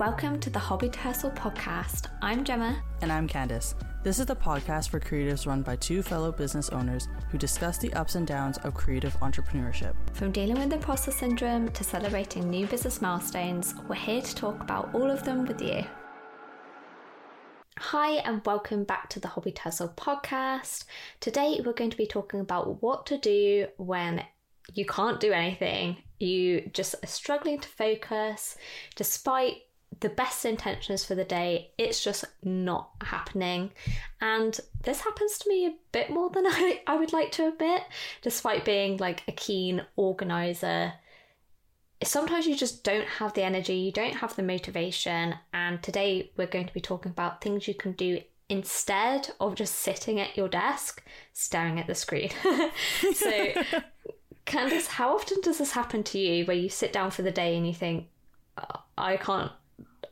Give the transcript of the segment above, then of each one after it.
Welcome to the Hobby Hustle podcast. I'm Gemma. And I'm Candace. This is the podcast for creatives run by two fellow business owners who discuss the ups and downs of creative entrepreneurship. From dealing with imposter syndrome to celebrating new business milestones, we're here to talk about all of them with you. Hi, and welcome back to the Hobby Hustle podcast. Today, we're going to be talking about what to do when you can't do anything. You just are struggling to focus despite the best intentions for the day. It's just not happening. And this happens to me a bit more than I, I would like to admit, despite being like a keen organizer. Sometimes you just don't have the energy, you don't have the motivation. And today we're going to be talking about things you can do instead of just sitting at your desk staring at the screen. so Candace, how often does this happen to you where you sit down for the day and you think, oh, I can't,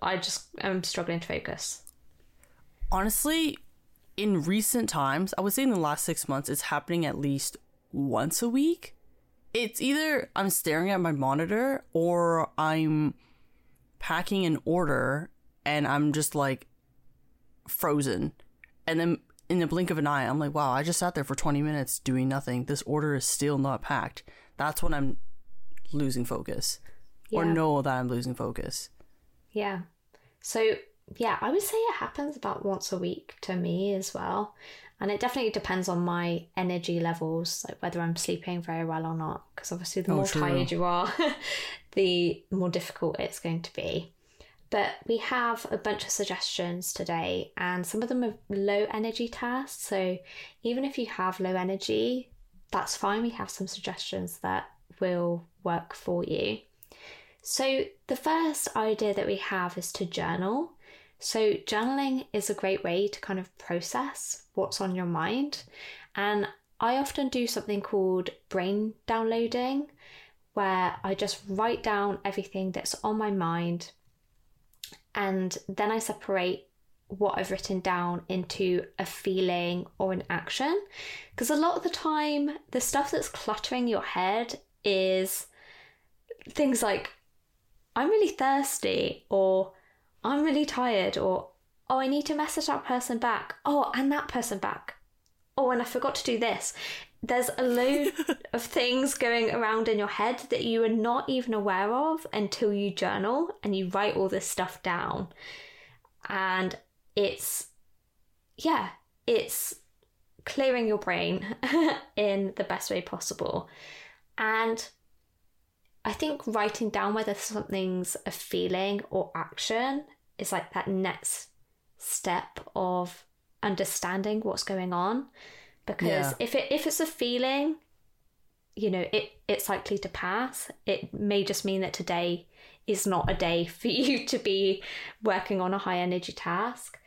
I just am struggling to focus? Honestly, in recent times, I would say in the last six months, it's happening at least once a week. It's either I'm staring at my monitor or I'm packing an order and I'm just like frozen. And then in the blink of an eye, I'm like, wow, I just sat there for 20 minutes doing nothing. This order is still not packed. That's when I'm losing focus yeah. or know that I'm losing focus. Yeah. So, yeah, I would say it happens about once a week to me as well. And it definitely depends on my energy levels, like whether I'm sleeping very well or not. Because obviously, the oh, more true. tired you are, the more difficult it's going to be. But we have a bunch of suggestions today, and some of them are low energy tasks. So even if you have low energy, that's fine. We have some suggestions that will work for you. So, the first idea that we have is to journal. So, journaling is a great way to kind of process what's on your mind. And I often do something called brain downloading, where I just write down everything that's on my mind and then I separate what I've written down into a feeling or an action. Because a lot of the time, the stuff that's cluttering your head is things like, I'm really thirsty, or I'm really tired, or oh, I need to message that person back, oh, and that person back, oh, and I forgot to do this there's a load of things going around in your head that you are not even aware of until you journal and you write all this stuff down. And it's, yeah, it's clearing your brain in the best way possible. And I think writing down whether something's a feeling or action is like that next step of understanding what's going on. Because yeah. if it if it's a feeling you know it it's likely to pass. It may just mean that today is not a day for you to be working on a high energy task.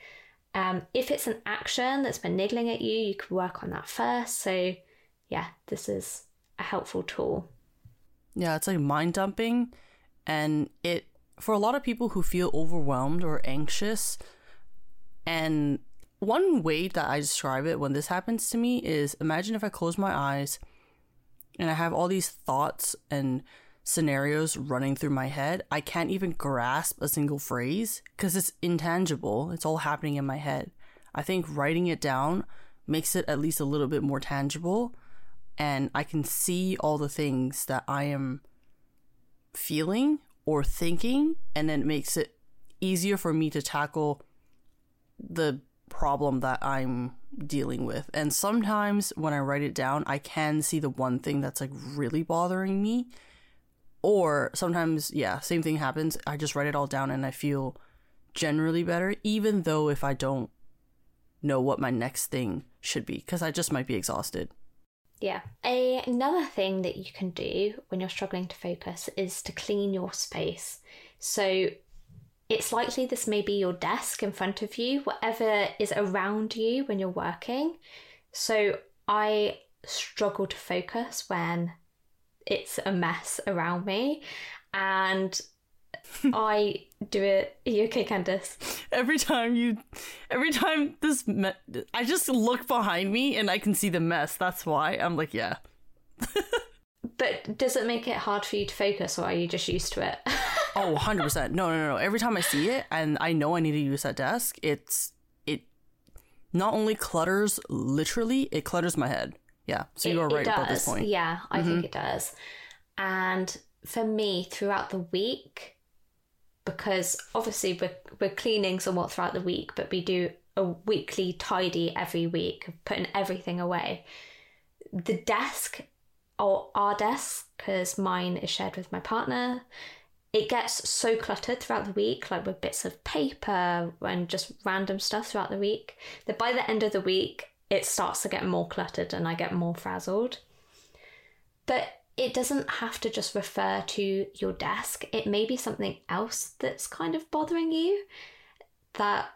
Um, if it's an action that's been niggling at you you could work on that first. So yeah this is a helpful tool yeah it's like mind dumping and it for a lot of people who feel overwhelmed or anxious and one way that I describe it when this happens to me is imagine if I close my eyes and I have all these thoughts and scenarios running through my head. I can't even grasp a single phrase because it's intangible. It's all happening in my head. I think writing it down makes it at least a little bit more tangible and I can see all the things that I am feeling or thinking and then it makes it easier for me to tackle the problem that I'm dealing with. And sometimes when I write it down, I can see the one thing that's like really bothering me. Or sometimes, yeah, same thing happens. I just write it all down and I feel generally better, even though if I don't know what my next thing should be, because I just might be exhausted. Yeah. A, another thing that you can do when you're struggling to focus is to clean your space. So it's likely this may be your desk in front of you, whatever is around you when you're working. So I struggle to focus when it's a mess around me. And I do it. Are you okay, Candace? Every time you, every time this, me- I just look behind me and I can see the mess. That's why I'm like, yeah. but does it make it hard for you to focus, or are you just used to it? Oh, 100%. No, no, no. Every time I see it and I know I need to use that desk, it's it not only clutters literally, it clutters my head. Yeah. So you are right about this point. Mm-hmm. Yeah, I think it does. And for me, throughout the week, because obviously we're, we're cleaning somewhat throughout the week, but we do a weekly tidy every week, putting everything away. The desk, or our desk, because mine is shared with my partner, it gets so cluttered throughout the week, like with bits of paper and just random stuff throughout the week, that by the end of the week, it starts to get more cluttered and I get more frazzled. But it doesn't have to just refer to your desk, it may be something else that's kind of bothering you. That,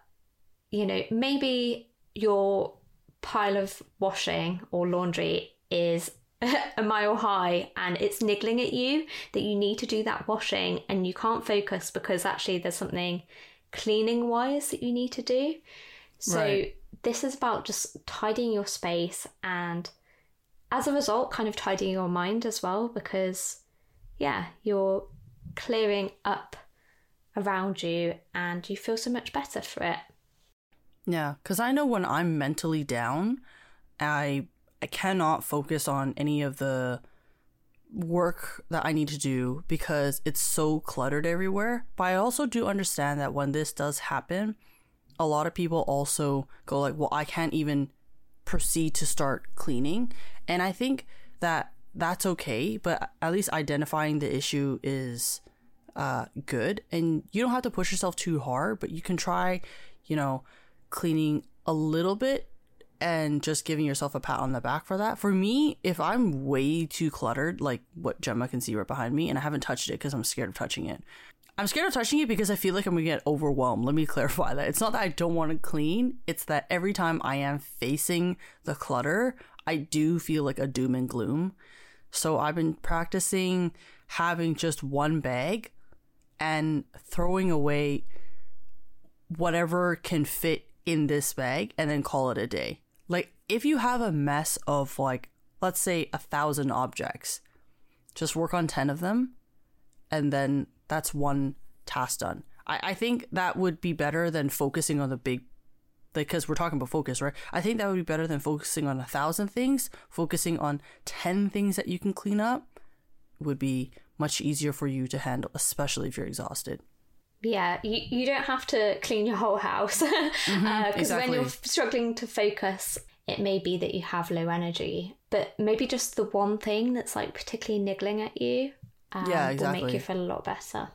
you know, maybe your pile of washing or laundry is a mile high and it's niggling at you that you need to do that washing and you can't focus because actually there's something cleaning wise that you need to do. So Right. this is about just tidying your space and as a result kind of tidying your mind as well because yeah, you're clearing up around you and you feel so much better for it. Yeah, because I know when I'm mentally down, I I cannot focus on any of the work that I need to do because it's so cluttered everywhere. But I also do understand that when this does happen, a lot of people also go like, "Well, I can't even proceed to start cleaning." And I think that that's okay, but at least identifying the issue is uh, good and you don't have to push yourself too hard but you can try you know cleaning a little bit and just giving yourself a pat on the back for that for me if i'm way too cluttered like what gemma can see right behind me and i haven't touched it because i'm scared of touching it i'm scared of touching it because i feel like i'm gonna get overwhelmed. Let me clarify that. It's not that i don't want to clean. It's that every time i am facing the clutter i do feel like a doom and gloom. So I've been practicing having just one bag and throwing away whatever can fit in this bag and then call it a day. Like if you have a mess of like let's say a thousand objects, just work on ten of them and then that's one task done. I, I think that would be better than focusing on the big because we're talking about focus, right? I think that would be better than focusing on a thousand things. Focusing on 10 things that you can clean up would be much easier for you to handle, especially if you're exhausted. Yeah, you, you don't have to clean your whole house uh, mm-hmm. because when exactly. you're struggling to focus, it may be that you have low energy, but maybe just the one thing that's like particularly niggling at you um, Yeah, will exactly. make you feel a lot better.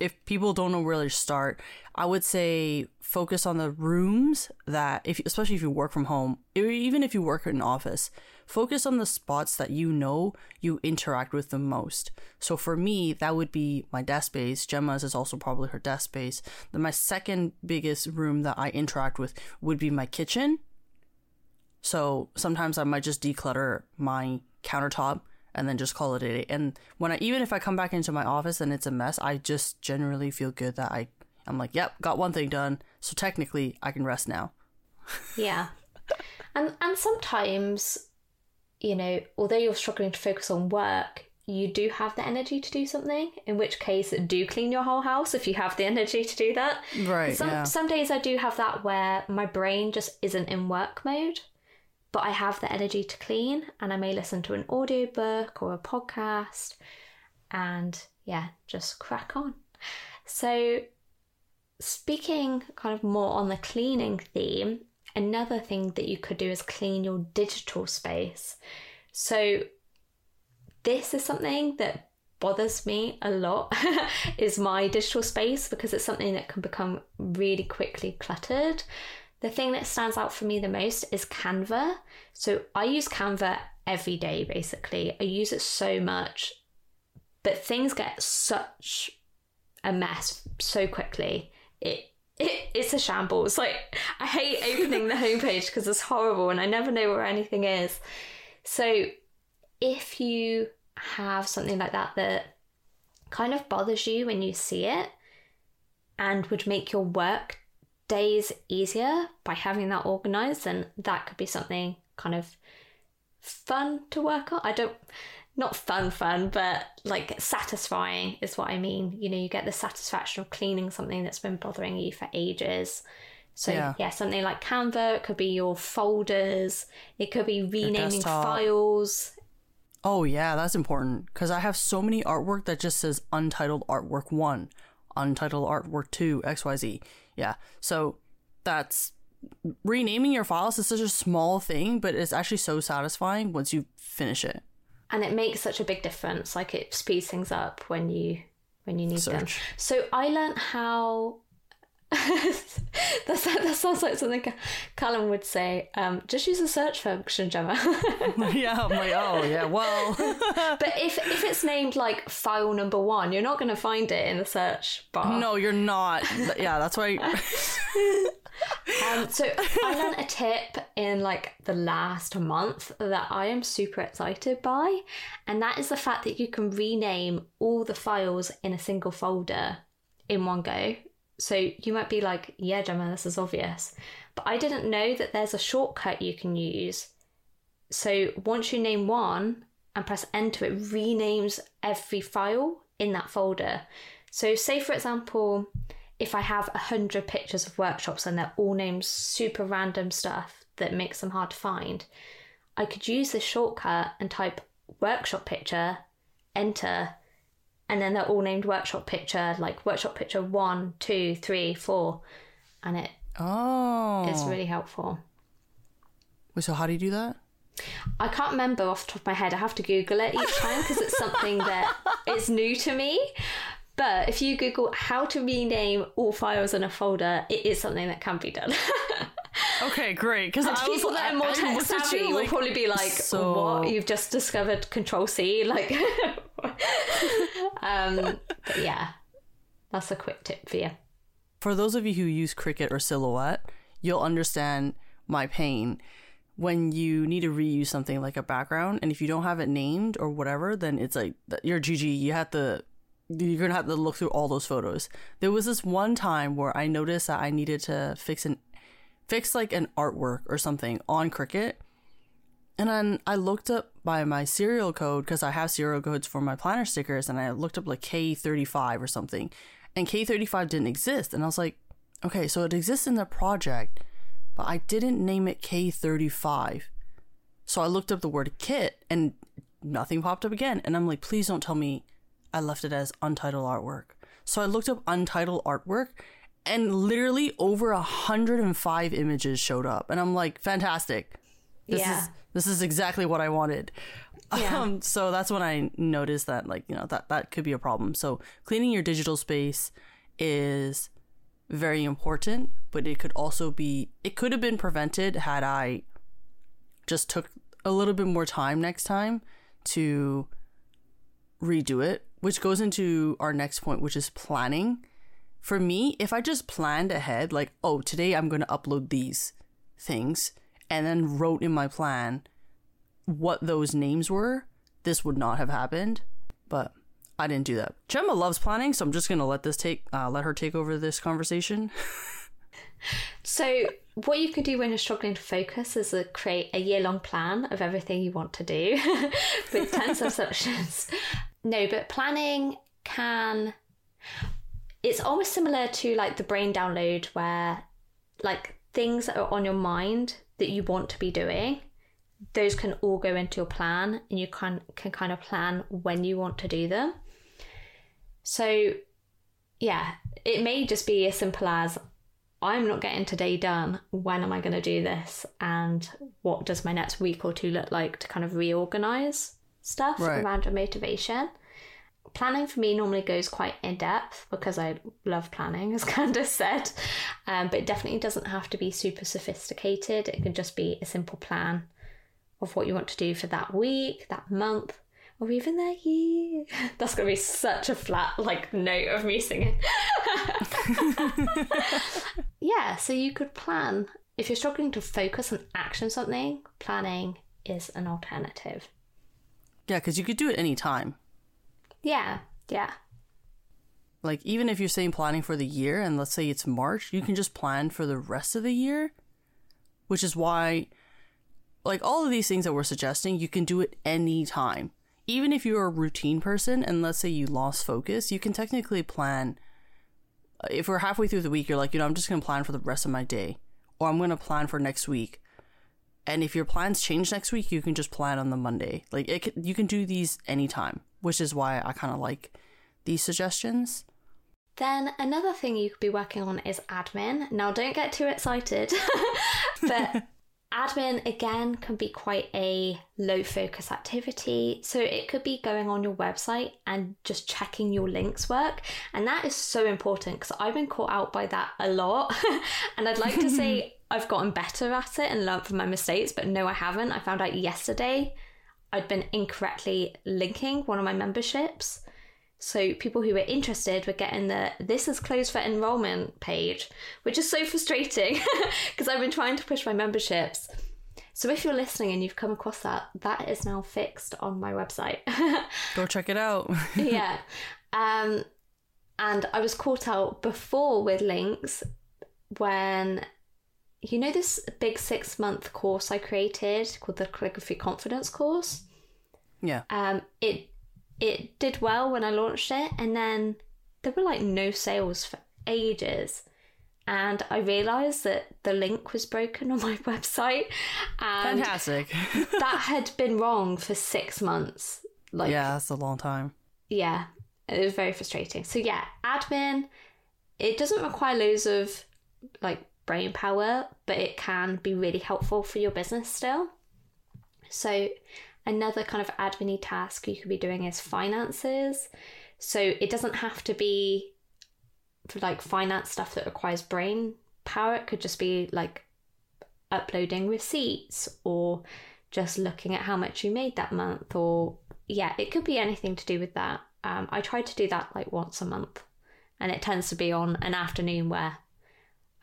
If people don't know where to start, I would say focus on the rooms that, if especially if you work from home, or even if you work in an office, focus on the spots that you know you interact with the most. So for me, that would be my desk space. Gemma's is also probably her desk space. Then my second biggest room that I interact with would be my kitchen. So sometimes I might just declutter my countertop and then just call it a day. And when I even if I come back into my office and it's a mess, I just generally feel good that I I'm like, yep, got one thing done. So technically I can rest now. Yeah. and and sometimes, you know, although you're struggling to focus on work, you do have the energy to do something, in which case do clean your whole house if you have the energy to do that. Right. Some yeah. some days I do have that where my brain just isn't in work mode, but I have the energy to clean and I may listen to an audiobook or a podcast and yeah, just crack on. So speaking kind of more on the cleaning theme, another thing that you could do is clean your digital space. So this is something that bothers me a lot is my digital space because it's something that can become really quickly cluttered. The thing that stands out for me the most is Canva. So I use Canva every day basically. I use it so much, but things get such a mess so quickly. It, it it's a shambles. Like I hate opening the homepage because it's horrible and I never know where anything is. So if you have something like that that kind of bothers you when you see it and would make your work days easier by having that organized then that could be something kind of fun to work on i don't not fun, fun, but like satisfying is what I mean. You know, you get the satisfaction of cleaning something that's been bothering you for ages. So Yeah. yeah, something like Canva, it could be your folders, it could be renaming files. Oh yeah, that's important because I have so many artwork that just says untitled artwork one, untitled artwork two, X Y Z. Yeah, so that's renaming your files is such a small thing, but it's actually so satisfying once you finish it. and it makes such a big difference. Like it speeds things up when you when you need them. So i learned how that's, that sounds like something Callum would say. Um, just use the search function, Gemma. yeah, I'm like, oh yeah, well, but if if it's named like file number one, you're not going to find it in the search bar. no, you're not. Yeah, that's why. Um, so I learned a tip in like the last month that I am super excited by, and that is the fact that you can rename all the files in a single folder in one go. So you might be like, yeah, Gemma, this is obvious. But I didn't know that there's a shortcut you can use. So once you name one and press enter, it renames every file in that folder. So, say for example, if I have a hundred pictures of workshops and they're all named super random stuff that makes them hard to find, I could use this shortcut and type workshop picture, enter, and then they're all named workshop picture, like workshop picture one, two, three, four, and it Oh, is really helpful. Wait, so how do you do that? I can't remember off the top of my head. I have to Google it each time because it's something that is new to me. But if you Google how to rename all files in a folder, it is something that can be done. Okay, great. Because And I was people that are more I tech savvy you, will like, probably be like, so- "What? You've just discovered Control C?" Like, um, but yeah, that's a quick tip for you. for those of you who use Cricut or Silhouette, you'll understand my pain when you need to reuse something like a background, and if you don't have it named or whatever, then it's like you're GG. You have to. You're gonna have to look through all those photos. There was this one time where I noticed that I needed to fix an fix like an artwork or something on Cricut, and then I looked up by my serial code because I have serial codes for my planner stickers, and I looked up like K35 or something, and K35 didn't exist. And I was like, okay, so it exists in the project, but I didn't name it K35. So I looked up the word kit, and nothing popped up again. And I'm like, please don't tell me I left it as untitled artwork. So I looked up untitled artwork, and literally over 105 images showed up. And I'm like, fantastic. This Yeah. is this is exactly what I wanted. Yeah. Um, so that's when I noticed that like, you know, that that could be a problem. So cleaning your digital space is very important, but it could also be it could have been prevented had I just took a little bit more time next time to redo it, which goes into our next point, which is planning. For me, if I just planned ahead, like, oh, today I'm going to upload these things, and then wrote in my plan what those names were, this would not have happened. But I didn't do that. Gemma loves planning, so I'm just going to let this take, uh, let her take over this conversation. So, what you can do when you're struggling to focus is uh, create a year long plan of everything you want to do with 10 subsections. No, but planning can. It's almost similar to like the brain download, where like things that are on your mind that you want to be doing, those can all go into your plan and you can, can kind of plan when you want to do them. So, yeah, it may just be as simple as I'm not getting today done. When am I going to do this? And what does my next week or two look like to kind of reorganize stuff Right. around your motivation? Planning for me normally goes quite in depth because I love planning, as Candace said. Um, but it definitely doesn't have to be super sophisticated. It can just be a simple plan of what you want to do for that week, that month, or even that year. That's going to be such a flat like note of me singing. yeah, so you could plan. If you're struggling to focus and action something, planning is an alternative. yeah, because you could do it anytime. Yeah, yeah. Like, even if you're saying planning for the year, and let's say it's March, you can just plan for the rest of the year, which is why, like, all of these things that we're suggesting, you can do it anytime. even if you're a routine person and let's say you lost focus, you can technically plan. Uh, if we're halfway through the week, you're like, you know, I'm just going to plan for the rest of my day, or I'm going to plan for next week. And if your plans change next week, you can just plan on the Monday. Like it, can, you can do these anytime, which is why I kind of like these suggestions. Then another thing you could be working on is admin. Now, don't get too excited, but admin again can be quite a low focus activity. So it could be going on your website and just checking your links work. And that is so important because I've been caught out by that a lot. and I'd like to say I've gotten better at it and learned from my mistakes, but no, I haven't. I found out yesterday I'd been incorrectly linking one of my memberships. So people who were interested were getting the this is closed for enrollment page, which is so frustrating because I've been trying to push my memberships. So if you're listening and you've come across that, that is now fixed on my website. Go check it out. yeah. Um, and I was caught out before with links when you know this big six month course I created called the calligraphy confidence course. Yeah. Um, it it did well when I launched it, and then there were like no sales for ages. And I realised that the link was broken on my website. And Fantastic. that had been wrong for six months. Like yeah, that's a long time. yeah, it was very frustrating. So yeah, admin, it doesn't require loads of like brain power, but it can be really helpful for your business still. So another kind of admin task you could be doing is finances. So it doesn't have to be like finance stuff that requires brain power. It could just be like uploading receipts or just looking at how much you made that month or yeah, it could be anything to do with that. Um, I try to do that like once a month, and it tends to be on an afternoon where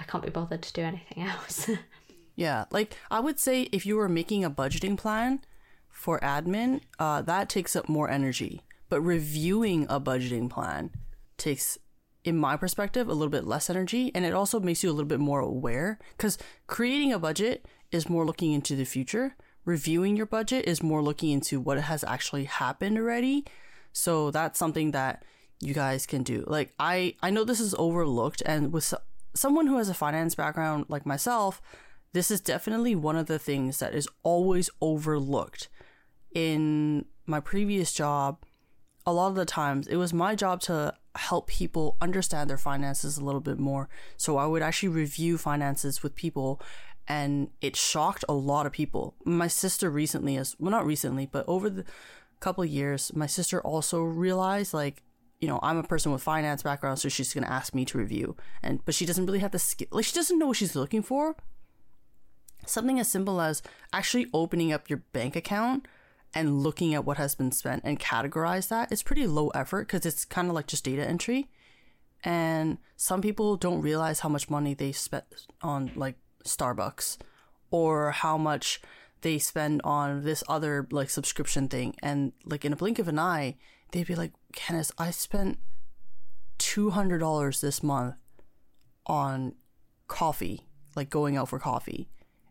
I can't be bothered to do anything else. Yeah, like I would say if you were making a budgeting plan for admin, uh, that takes up more energy. But reviewing a budgeting plan takes, in my perspective, a little bit less energy, and it also makes you a little bit more aware. Because creating a budget is more looking into the future. Reviewing your budget is more looking into what has actually happened already. So that's something that you guys can do. Like I, I know this is overlooked, and with someone who has a finance background like myself, this is definitely one of the things that is always overlooked. In my previous job, a lot of the times it was my job to help people understand their finances a little bit more. So I would actually review finances with people and it shocked a lot of people. My sister recently as well not recently, but over the couple years, my sister also realized like you know, I'm a person with finance background, so she's gonna ask me to review, and but she doesn't really have the skill. Like she doesn't know what she's looking for. Something as simple as actually opening up your bank account and looking at what has been spent and categorize that is pretty low effort because it's kind of like just data entry. And some people don't realize how much money they spent on like Starbucks or how much they spend on this other like subscription thing. And like in a blink of an eye, they'd be like, Kenneth, I spent $200 this month on coffee, like going out for coffee.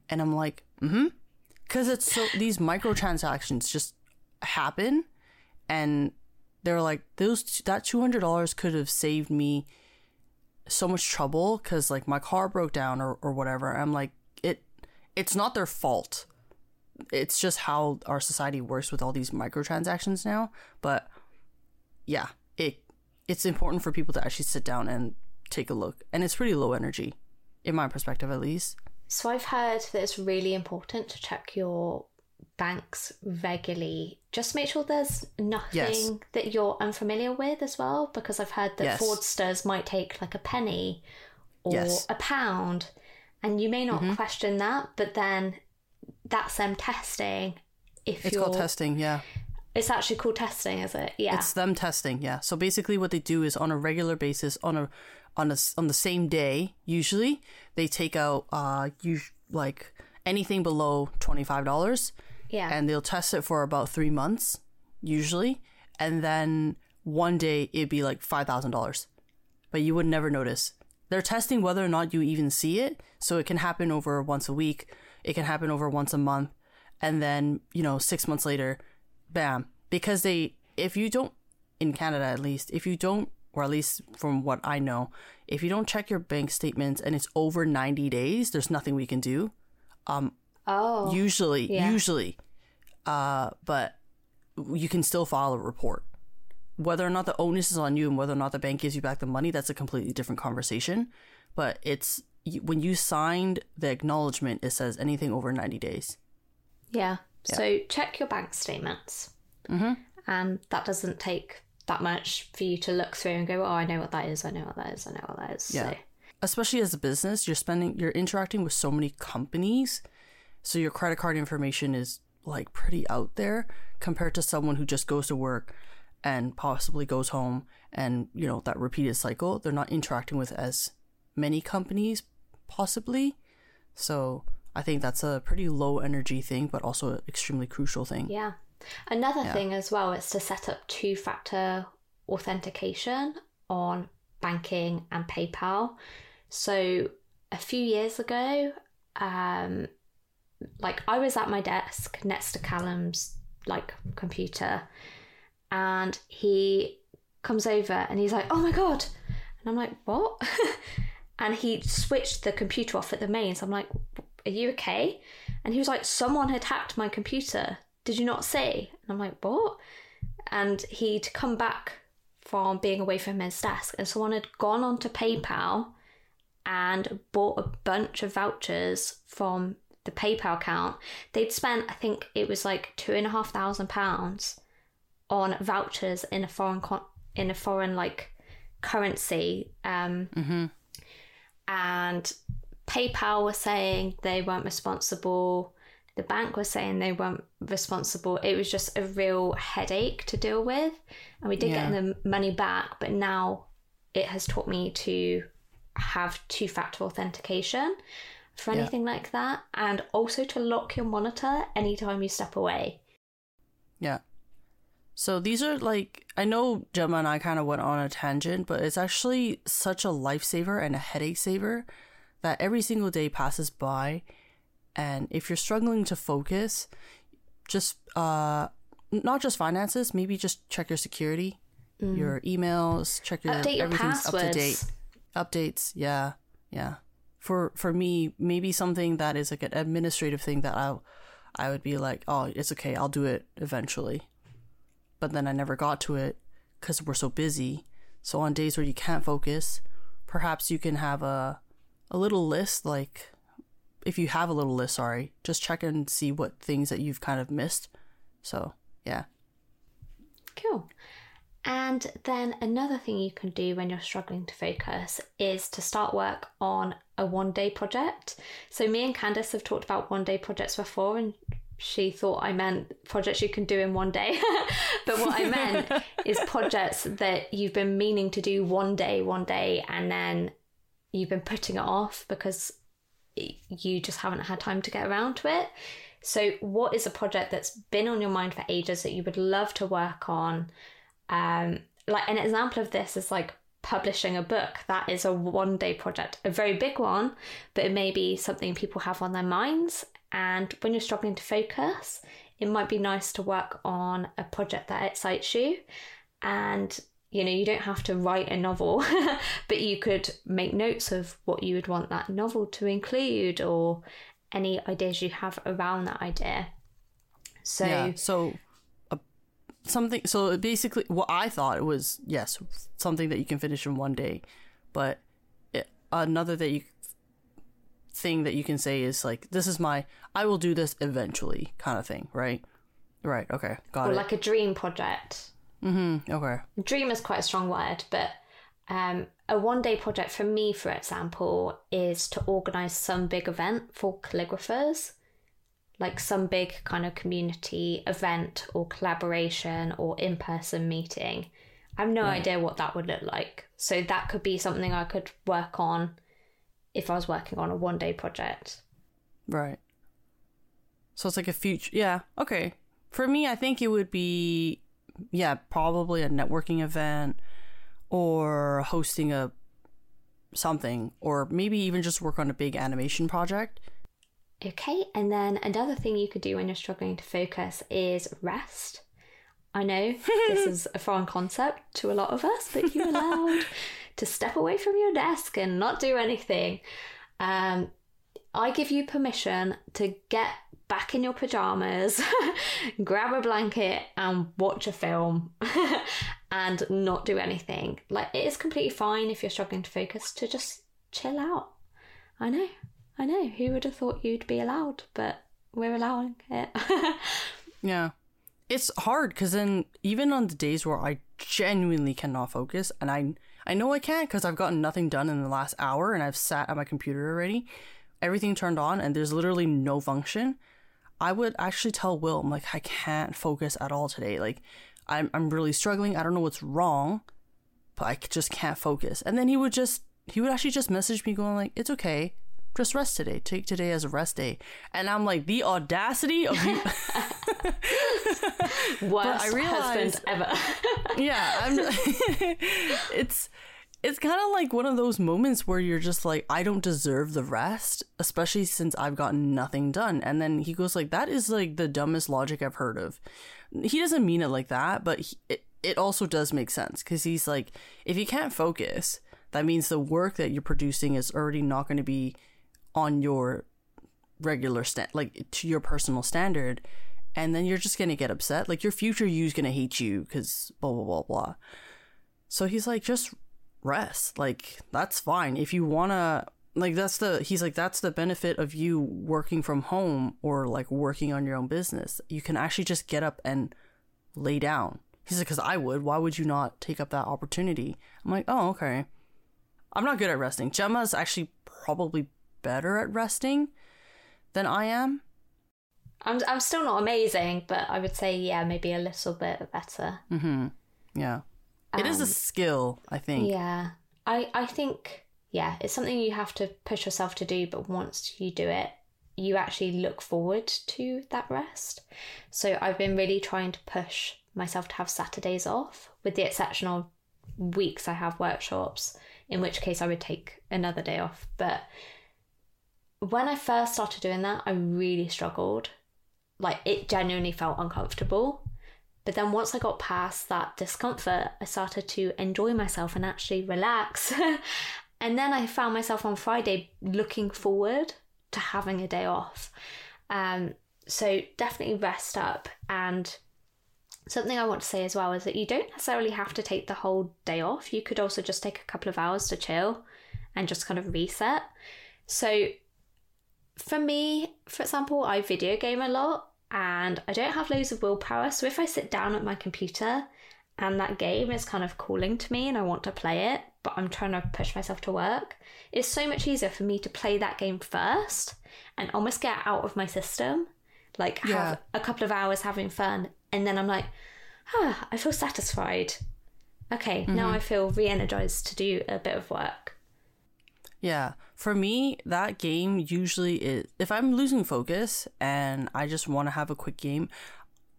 And I'm like, mm hmm. Because it's so, these microtransactions just happen. And they're like, those, that $200 could have saved me so much trouble because like my car broke down or, or whatever. I'm like, it, it's not their fault. It's just how our society works with all these microtransactions now. But yeah, it, it's important for people to actually sit down and take a look. And it's pretty low energy, in my perspective at least. So I've heard that it's really important to check your banks regularly. Just make sure there's nothing Yes. that you're unfamiliar with as well, because I've heard that Yes. fraudsters might take like a penny or Yes. a pound, and you may not Mm-hmm. question that, but then that's them testing. If It's you're, called testing, yeah. It's actually called testing, is it? Yeah. It's them testing, yeah. So basically, what they do is on a regular basis, on a on a on the same day, usually they take out uh you like anything below twenty five dollars, yeah. and they'll test it for about three months, usually, and then one day it'd be like five thousand dollars, but you would never notice. They're testing whether or not you even see it, so it can happen over once a week, it can happen over once a month, and then you know six months later, bam, because they if you don't in Canada at least if you don't or at least from what I know if you don't check your bank statements and it's over 90 days there's nothing we can do um Oh. usually yeah. usually uh but you can still file a report whether or not the onus is on you and whether or not the bank gives you back the money that's a completely different conversation but it's when you signed the acknowledgement it says anything over 90 days Yeah. So check your bank statements. Mm-hmm. And that doesn't take that much for you to look through and go, oh, I know what that is. I know what that is. I know what that is. Yeah. So, especially as a business, you're spending, you're interacting with so many companies. So your credit card information is like pretty out there compared to someone who just goes to work and possibly goes home and, you know, that repeated cycle. They're not interacting with as many companies, possibly. So I think that's a pretty low energy thing, but also an extremely crucial thing. yeah. Another thing as well is to set up two factor authentication on banking and PayPal. So a few years ago, um, like I was at my desk next to Callum's like computer, and he comes over and he's like, "Oh my god!" And I'm like, "What?" and he switched the computer off at the main. So I'm like, "Are you okay?" And he was like, "Someone had hacked my computer. Did you not see?" And I'm like, "What?" And he'd come back from being away from his desk, and someone had gone onto PayPal and bought a bunch of vouchers from the PayPal account. They'd spent, I think it was like two and a half thousand pounds on vouchers in a foreign con- in a foreign like currency. Um, Mm-hmm. and PayPal was saying they weren't responsible. The bank was saying they weren't responsible. It was just a real headache to deal with. And we did Yeah. get the money back, but now it has taught me to have two factor authentication for Yeah. anything like that. And also to lock your monitor anytime you step away. Yeah. So these are like I know Gemma and I kind of went on a tangent, but it's actually such a lifesaver and a headache saver that every single day passes by and if you're struggling to focus, just uh not just finances, maybe just check your security, your emails, check your Update your everything's up to date. Updates, yeah. Yeah. For for me, maybe something that is like an administrative thing that I I would be like, "Oh, it's okay. I'll do it eventually." But then I never got to it cuz we're so busy. So on days where you can't focus, perhaps you can have a a little list like if you have a little list, sorry, just check and see what things that you've kind of missed. So, yeah. Cool. And then another thing you can do when you're struggling to focus is to start work on a one day project. So, me and Candace have talked about one day projects before, and she thought I meant projects you can do in one day. but what I meant is projects that you've been meaning to do one day, one day, and then you've been putting it off because you just haven't had time to get around to it. So, what is a project that's been on your mind for ages that you would love to work on? Um, like an example of this is like publishing a book. That is a one day project, a very big one, but it may be something people have on their minds. And when you're struggling to focus, it might be nice to work on a project that excites you. And you know, you don't have to write a novel, but you could make notes of what you would want that novel to include or any ideas you have around that idea. So, yeah. So, uh, something. So basically, what I thought it was yes, something that you can finish in one day, but it, another that you thing that you can say is like this is my I will do this eventually kind of thing, right? Right. Okay. Got it. or it. like a dream project. Mm-hmm. Okay. Dream is quite a strong word, but um, a one day project for me, for example, is to organise some big event for calligraphers, like some big kind of community event or collaboration or in person meeting. I have no idea what that would look like. So that could be something I could work on if I was working on a one day project. Right. So it's like a future. Yeah. Okay. For me, I think it would be, yeah, probably a networking event or hosting a something, or maybe even just work on a big animation project. Okay, and then another thing you could do when you're struggling to focus is rest. I know this is a foreign concept to a lot of us, but you're allowed to step away from your desk and not do anything. Um, I give you permission to get back in your pajamas, grab a blanket, and watch a film and not do anything. Like, it is completely fine if you're struggling to focus to just chill out. I know, I know. Who would have thought you'd be allowed? But we're allowing it. Yeah. It's hard because then even on the days where I genuinely cannot focus, and I I know I can't because I've gotten nothing done in the last hour and I've sat at my computer already, everything turned on and there's literally no function. I would actually tell Will, I'm like, I can't focus at all today. Like, I'm I'm really struggling. I don't know what's wrong, but I just can't focus. And then he would just he would actually just message me going like, it's okay. Just rest today. Take today as a rest day. And I'm like, the audacity of you Worst I realized- husband ever. yeah i'm it's it's kind of like one of those moments where you're just like i don't deserve the rest especially since i've gotten nothing done. And then he goes like that is like the dumbest logic i've heard of. He doesn't mean it like that but he, it, it also does make sense because he's like if you can't focus that means the work that you're producing is already not going to be on your regular stand like to your personal standard and then you're just gonna get upset. Like your future you's gonna hate you because blah blah blah blah. So he's like just rest. Like that's fine. If you wanna like that's the he's like that's the benefit of you working from home or like working on your own business. You can actually just get up and lay down. He's like because i would. Why would you not take up that opportunity i'm like oh okay. I'm not good at resting gemma's actually probably better at resting than i am. I'm I'm still not amazing, but I would say yeah, maybe a little bit better. Mm-hmm. Yeah. It is a um, skill, I think. Yeah. I I think yeah, it's something you have to push yourself to do, but once you do it, you actually look forward to that rest. So I've been really trying to push myself to have Saturdays off, with the exception of weeks I have workshops, in which case I would take another day off. But when I first started doing that, I really struggled. Like it genuinely felt uncomfortable. But then once I got past that discomfort, I started to enjoy myself and actually relax. and then I found myself on Friday looking forward to having a day off. Um, so definitely rest up. And something I want to say as well is that you don't necessarily have to take the whole day off. You could also just take a couple of hours to chill and just kind of reset. So for me, for example, I video game a lot and I don't have loads of willpower. So if I sit down at my computer and that game is kind of calling to me and I want to play it, but I'm trying to push myself to work, it's so much easier for me to play that game first and almost get out of my system. Like Yeah. have a couple of hours having fun. And then I'm like, ah, I feel satisfied. Okay, now I feel re energized to do a bit of work. Yeah. For me, that game usually is if I'm losing focus and I just want to have a quick game,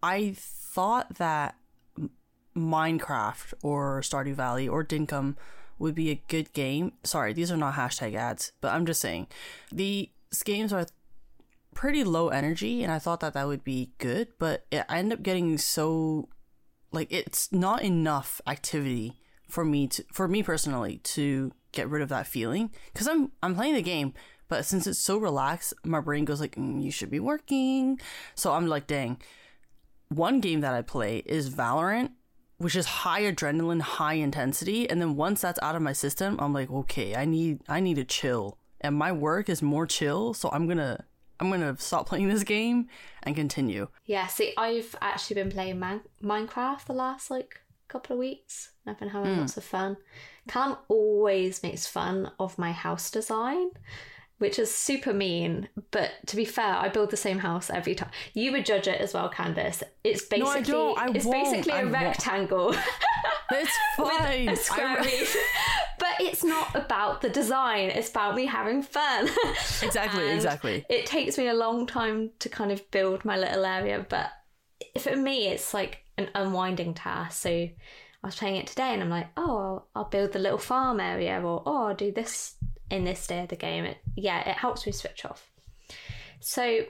I thought that Minecraft or Stardew Valley or Dinkum would be a good game. Sorry, these are not hashtag ads, but I'm just saying these games are pretty low energy, and I thought that that would be good, but I end up getting so like it's not enough activity for me to for me personally to get rid of that feeling because I'm I'm playing the game, but since it's so relaxed, my brain goes like, mm, "You should be working." So I'm like, "Dang." One game that I play is Valorant, which is high adrenaline, high intensity, and then once that's out of my system, I'm like, "Okay, I need I need to chill." And my work is more chill, so I'm going to I'm going to stop playing this game and continue. Yeah, see, I've actually been playing Man- Minecraft the last like couple of weeks. and I've been having lots of fun. Callum always makes fun of my house design, which is super mean. But to be fair, I build the same house every time. You would judge it as well, Candace. It's No, basically I don't. I it's won't. basically I a rectangle. It's fine. a square I- roof. but it's not about the design. It's about me having fun. Exactly, exactly. It takes me a long time to kind of build my little area, but for me, it's like an unwinding task. So I was playing it today, and I'm like, oh, I'll, I'll build the little farm area, or oh, I'll do this in this day of the game. It, yeah, it helps me switch off. So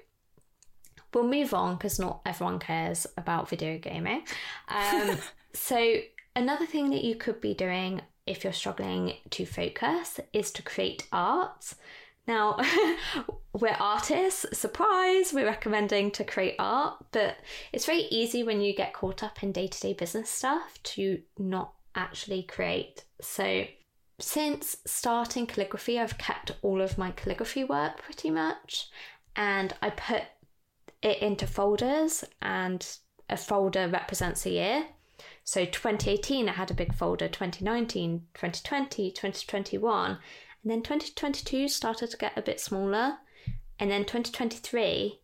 we'll move on because not everyone cares about video gaming. Um, so, another thing that you could be doing if you're struggling to focus is to create art. Now, we're artists, surprise, we're recommending to create art, but it's very easy when you get caught up in day to day business stuff to not actually create. So, since starting calligraphy, I've kept all of my calligraphy work pretty much, and I put it into folders, and a folder represents a year. So 2018, I had a big folder, 2019, 2020, 2021, and then 2022 started to get a bit smaller, and then 2023,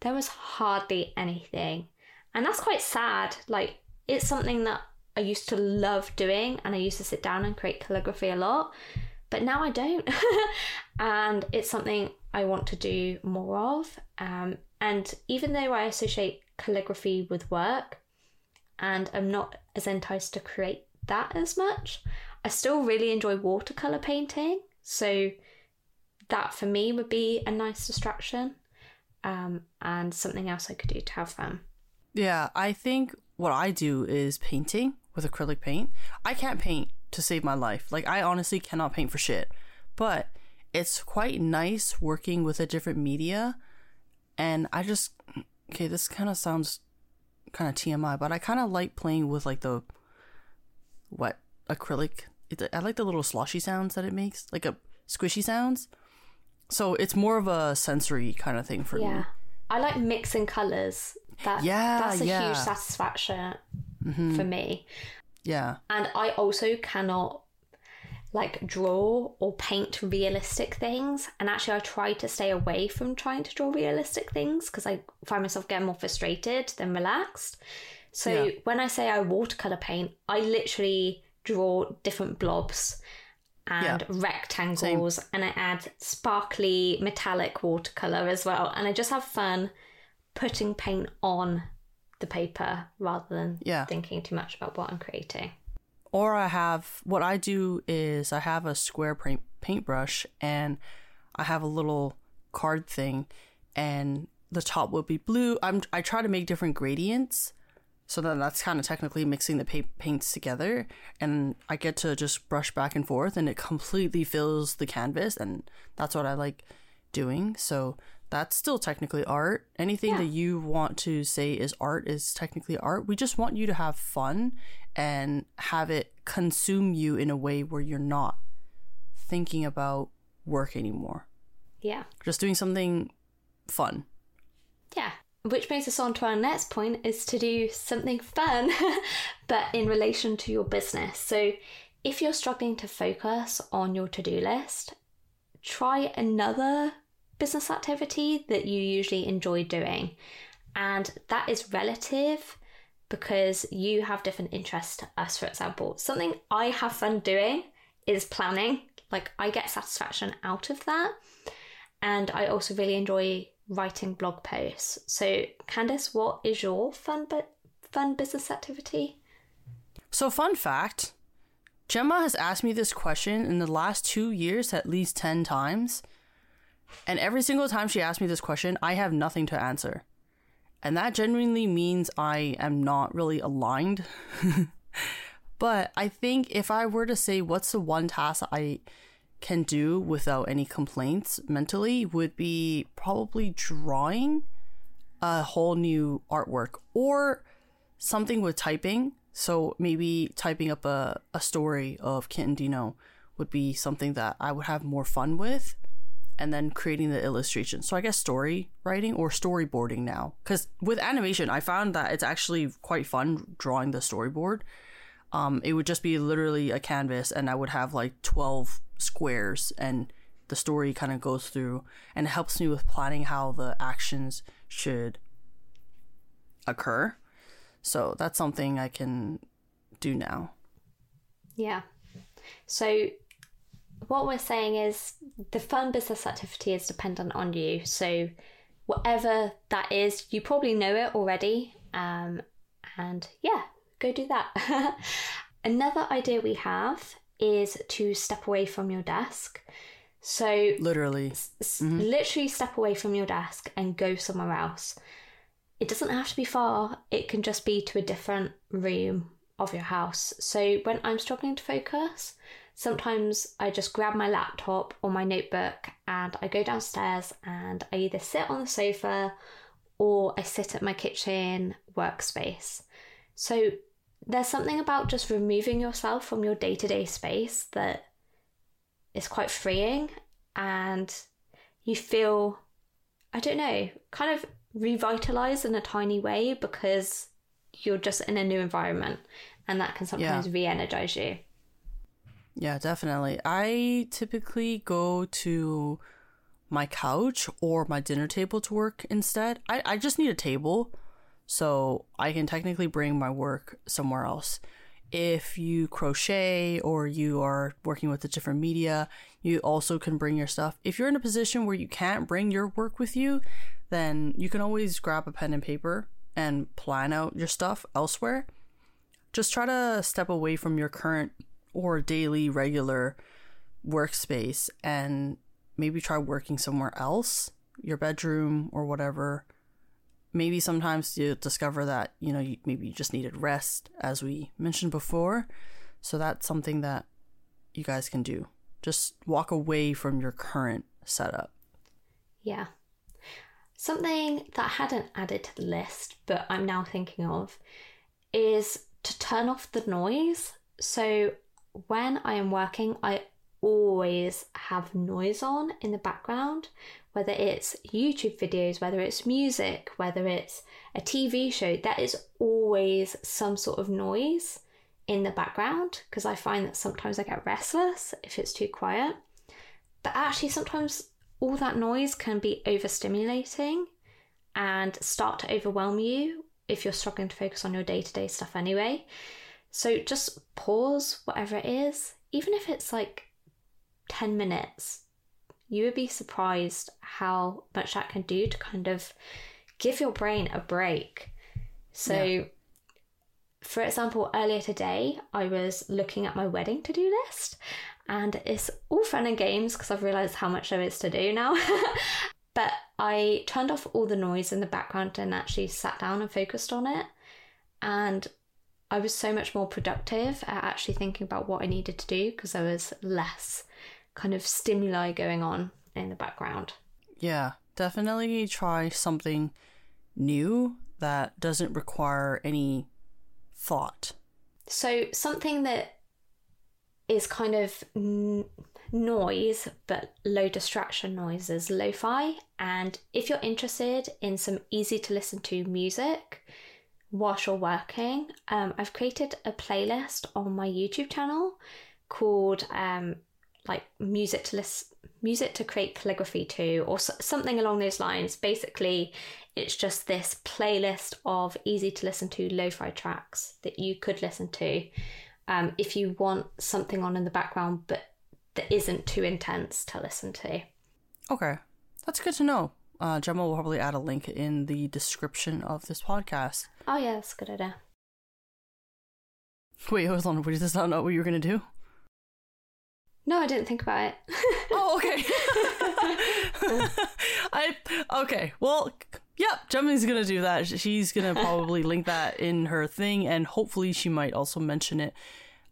there was hardly anything. And that's quite sad. Like, it's something that I used to love doing and I used to sit down and create calligraphy a lot, but now I don't. and it's something I want to do more of. Um, and even though I associate calligraphy with work and I'm not as enticed to create that as much, I still really enjoy watercolor painting. So that for me would be a nice distraction um, and something else I could do to have fun. Yeah, I think what I do is painting with acrylic paint. I can't paint to save my life. Like I honestly cannot paint for shit. But it's quite nice working with a different media and I just okay, this kind of sounds kind of TMI, but I kind of like playing with like the what acrylic. I like the little sloshy sounds that it makes, like a squishy sounds. So it's more of a sensory kind of thing for yeah. me. I like mixing colors. That Yeah, that's a yeah. huge satisfaction mm-hmm. for me. Yeah. And I also cannot like draw or paint realistic things. And actually, I try to stay away from trying to draw realistic things because I find myself getting more frustrated than relaxed. So Yeah. when I say I watercolor paint, I literally draw different blobs and Yeah. rectangles and I add sparkly metallic watercolor as well. And I just have fun putting paint on the paper rather than Yeah. thinking too much about what I'm creating. Or I have what I do is I have a square paint paintbrush and I have a little card thing and the top will be blue. I'm I try to make different gradients so then that's kind of technically mixing the pa- paints together and I get to just brush back and forth and it completely fills the canvas and that's what I like doing. So that's still technically art. Anything Yeah. that you want to say is art is technically art. We just want you to have fun and have it consume you in a way where you're not thinking about work anymore. Yeah. Just doing something fun. Yeah. Which brings us on to our next point is to do something fun, but in relation to your business. So if you're struggling to focus on your to do list, try another business activity that you usually enjoy doing. And that is relative because you have different interests to us, for example. Something I have fun doing is planning. Like, I get satisfaction out of that. And I also really enjoy writing blog posts. So, Candace, what is your fun but fun business activity? So, fun fact Gemma has asked me this question in the last two years at least 10 times. And every single time she asks me this question, I have nothing to answer. And that genuinely means I am not really aligned. but I think if I were to say what's the one task I can do without any complaints mentally would be probably drawing a whole new artwork or something with typing. So maybe typing up a, a story of Kit and Dino would be something that I would have more fun with. And then creating the illustration. So I guess story writing or storyboarding now. Because with animation, I found that it's actually quite fun drawing the storyboard. Um, it would just be literally a canvas, and I would have like 12 squares, and the story kind of goes through and it helps me with planning how the actions should occur. So that's something I can do now. Yeah. So, what we're saying is the fun business activity is dependent on you. So, whatever that is, you probably know it already. Um, and yeah, go do that. Another idea we have is to step away from your desk. So Literally. s- mm-hmm. literally step away from your desk and go somewhere else. It doesn't have to be far, it can just be to a different room of your house. So when I'm struggling to focus, sometimes I just grab my laptop or my notebook and I go downstairs and I either sit on the sofa or I sit at my kitchen workspace. So there's something about just removing yourself from your day to day space that is quite freeing and you feel, I don't know, kind of revitalized in a tiny way because you're just in a new environment and that can sometimes re energize you. Yeah, definitely. I typically go to my couch or my dinner table to work instead. I, I just need a table so I can technically bring my work somewhere else. If you crochet or you are working with a different media, you also can bring your stuff. If you're in a position where you can't bring your work with you, then you can always grab a pen and paper and plan out your stuff elsewhere. Just try to step away from your current or daily regular workspace and maybe try working somewhere else, your bedroom or whatever. Maybe sometimes you discover that, you know, you, maybe you just needed rest, as we mentioned before. So that's something that you guys can do. Just walk away from your current setup. Yeah. Something that I hadn't added to the list, but I'm now thinking of, is to turn off the noise. So when I am working, I always have noise on in the background, whether it's YouTube videos, whether it's music, whether it's a TV show, there is always some sort of noise in the background because I find that sometimes I get restless if it's too quiet. But actually, sometimes all that noise can be overstimulating and start to overwhelm you if you're struggling to focus on your day to day stuff anyway. So just pause whatever it is, even if it's like 10 minutes. You would be surprised how much that can do to kind of give your brain a break. So, Yeah. for example, earlier today, I was looking at my wedding to do list, and it's all fun and games because I've realised how much there is to do now. but I turned off all the noise in the background and actually sat down and focused on it. And I was so much more productive at actually thinking about what I needed to do because there was less kind of stimuli going on in the background. Yeah, definitely try something new that doesn't require any thought. So, something that is kind of n- noise but low distraction noise is lo fi. And if you're interested in some easy to listen to music whilst you're working, um, I've created a playlist on my YouTube channel called um, like music to listen. Music to create calligraphy to, or s- something along those lines. Basically, it's just this playlist of easy to listen to lo fi tracks that you could listen to um, if you want something on in the background, but that isn't too intense to listen to. Okay, that's good to know. Uh, Gemma will probably add a link in the description of this podcast. Oh, yeah, that's a good idea. Wait, hold on. Wait, is that not know what you were gonna do? No, I didn't think about it. Oh, okay. I okay. Well, yep. Gemma's gonna do that. She's gonna probably link that in her thing, and hopefully, she might also mention it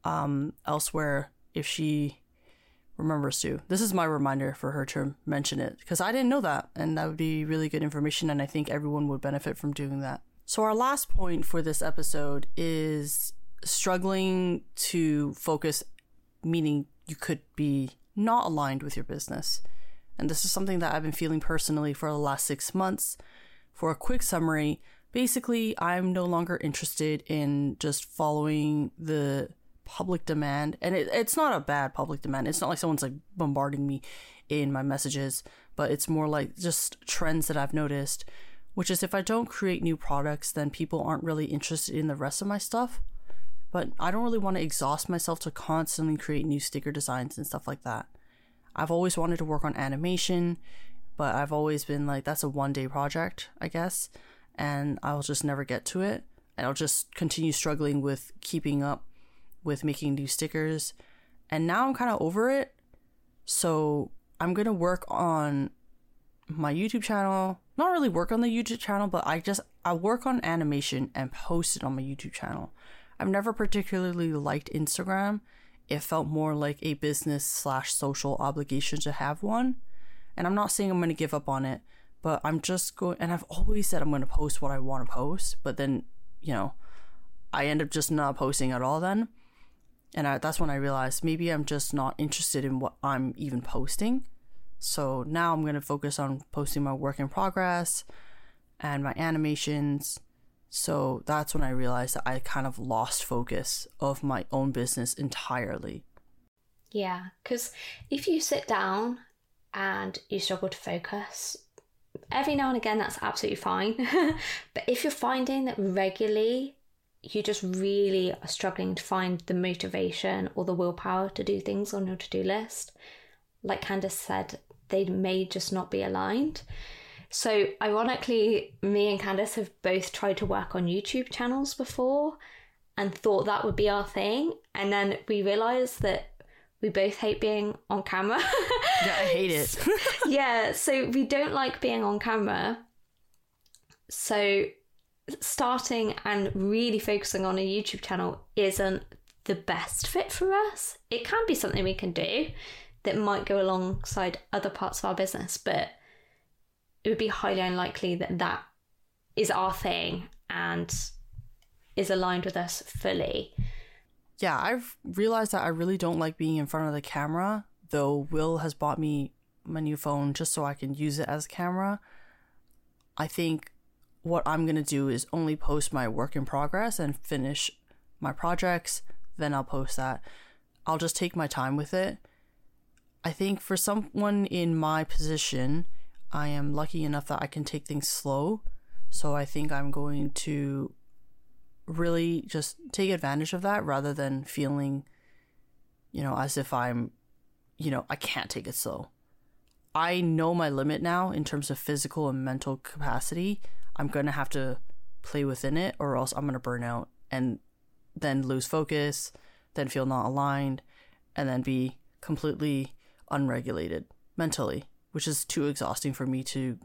um, elsewhere if she remembers to. This is my reminder for her to mention it because I didn't know that, and that would be really good information, and I think everyone would benefit from doing that. So, our last point for this episode is struggling to focus, meaning you could be not aligned with your business. And this is something that I've been feeling personally for the last six months. For a quick summary, basically, I'm no longer interested in just following the public demand. And it, it's not a bad public demand. It's not like someone's like bombarding me in my messages, but it's more like just trends that I've noticed, which is if I don't create new products, then people aren't really interested in the rest of my stuff but I don't really want to exhaust myself to constantly create new sticker designs and stuff like that. I've always wanted to work on animation, but I've always been like, that's a one day project, I guess, and I'll just never get to it. And I'll just continue struggling with keeping up with making new stickers. And now I'm kind of over it. So I'm gonna work on my YouTube channel. Not really work on the YouTube channel, but I just I work on animation and post it on my YouTube channel. I've never particularly liked Instagram. It felt more like a business slash social obligation to have one. And I'm not saying I'm gonna give up on it, but I'm just going and I've always said I'm gonna post what I want to post, but then, you know, I end up just not posting at all then. And I, that's when I realized maybe I'm just not interested in what I'm even posting. So now I'm going to focus on posting my work in progress and my animations. So that's when I realized that I kind of lost focus of my own business entirely. Yeah, because if you sit down and you struggle to focus, every now and again that's absolutely fine. but if you're finding that regularly you just really are struggling to find the motivation or the willpower to do things on your to do list, like Candace said, they may just not be aligned. So, ironically, me and Candace have both tried to work on YouTube channels before and thought that would be our thing. And then we realized that we both hate being on camera. yeah, I hate it. yeah, so we don't like being on camera. So, starting and really focusing on a YouTube channel isn't the best fit for us. It can be something we can do that might go alongside other parts of our business, but it would be highly unlikely that that is our thing and is aligned with us fully. Yeah, I've realized that I really don't like being in front of the camera, though Will has bought me my new phone just so I can use it as a camera. I think what I'm going to do is only post my work in progress and finish my projects, then I'll post that. I'll just take my time with it. I think for someone in my position, I am lucky enough that I can take things slow. So I think I'm going to really just take advantage of that rather than feeling, you know, as if I'm, you know, I can't take it slow. I know my limit now in terms of physical and mental capacity. I'm going to have to play within it or else I'm going to burn out and then lose focus, then feel not aligned, and then be completely unregulated mentally, which is too exhausting for me to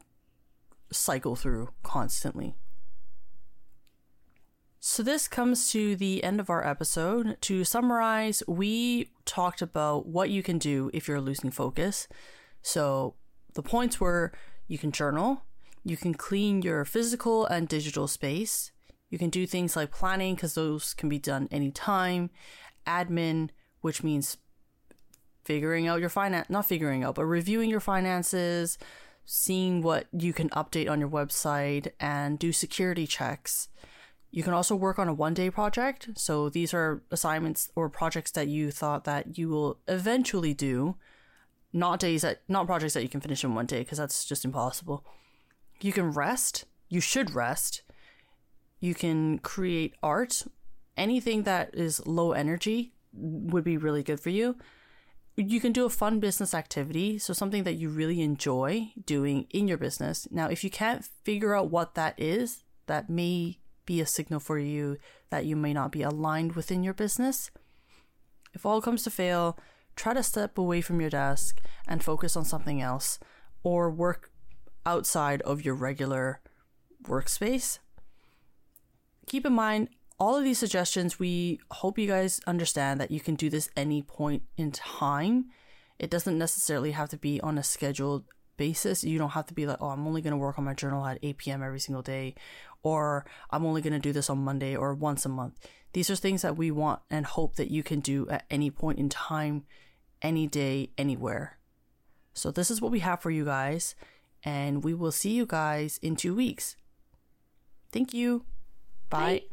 cycle through constantly. So, this comes to the end of our episode. To summarize, we talked about what you can do if you're losing focus. So, the points were you can journal, you can clean your physical and digital space. You can do things like planning because those can be done anytime. Admin, which means figuring out your finance, not figuring out, but reviewing your finances, seeing what you can update on your website, and do security checks. You can also work on a one day project. So these are assignments or projects that you thought that you will eventually do, not days that, not projects that you can finish in one day because that's just impossible. You can rest. You should rest. You can create art. Anything that is low energy would be really good for you. You can do a fun business activity, so something that you really enjoy doing in your business. Now, if you can't figure out what that is, that may be a signal for you that you may not be aligned within your business. If all comes to fail, try to step away from your desk and focus on something else or work outside of your regular workspace. Keep in mind, all of these suggestions, we hope you guys understand that you can do this any point in time. It doesn't necessarily have to be on a scheduled basis. You don't have to be like, oh, I'm only going to work on my journal at 8 p.m. every single day, or I'm only going to do this on Monday or once a month. These are things that we want and hope that you can do at any point in time, any day, anywhere. So, this is what we have for you guys and we will see you guys in two weeks. Thank you. Bye. Bye.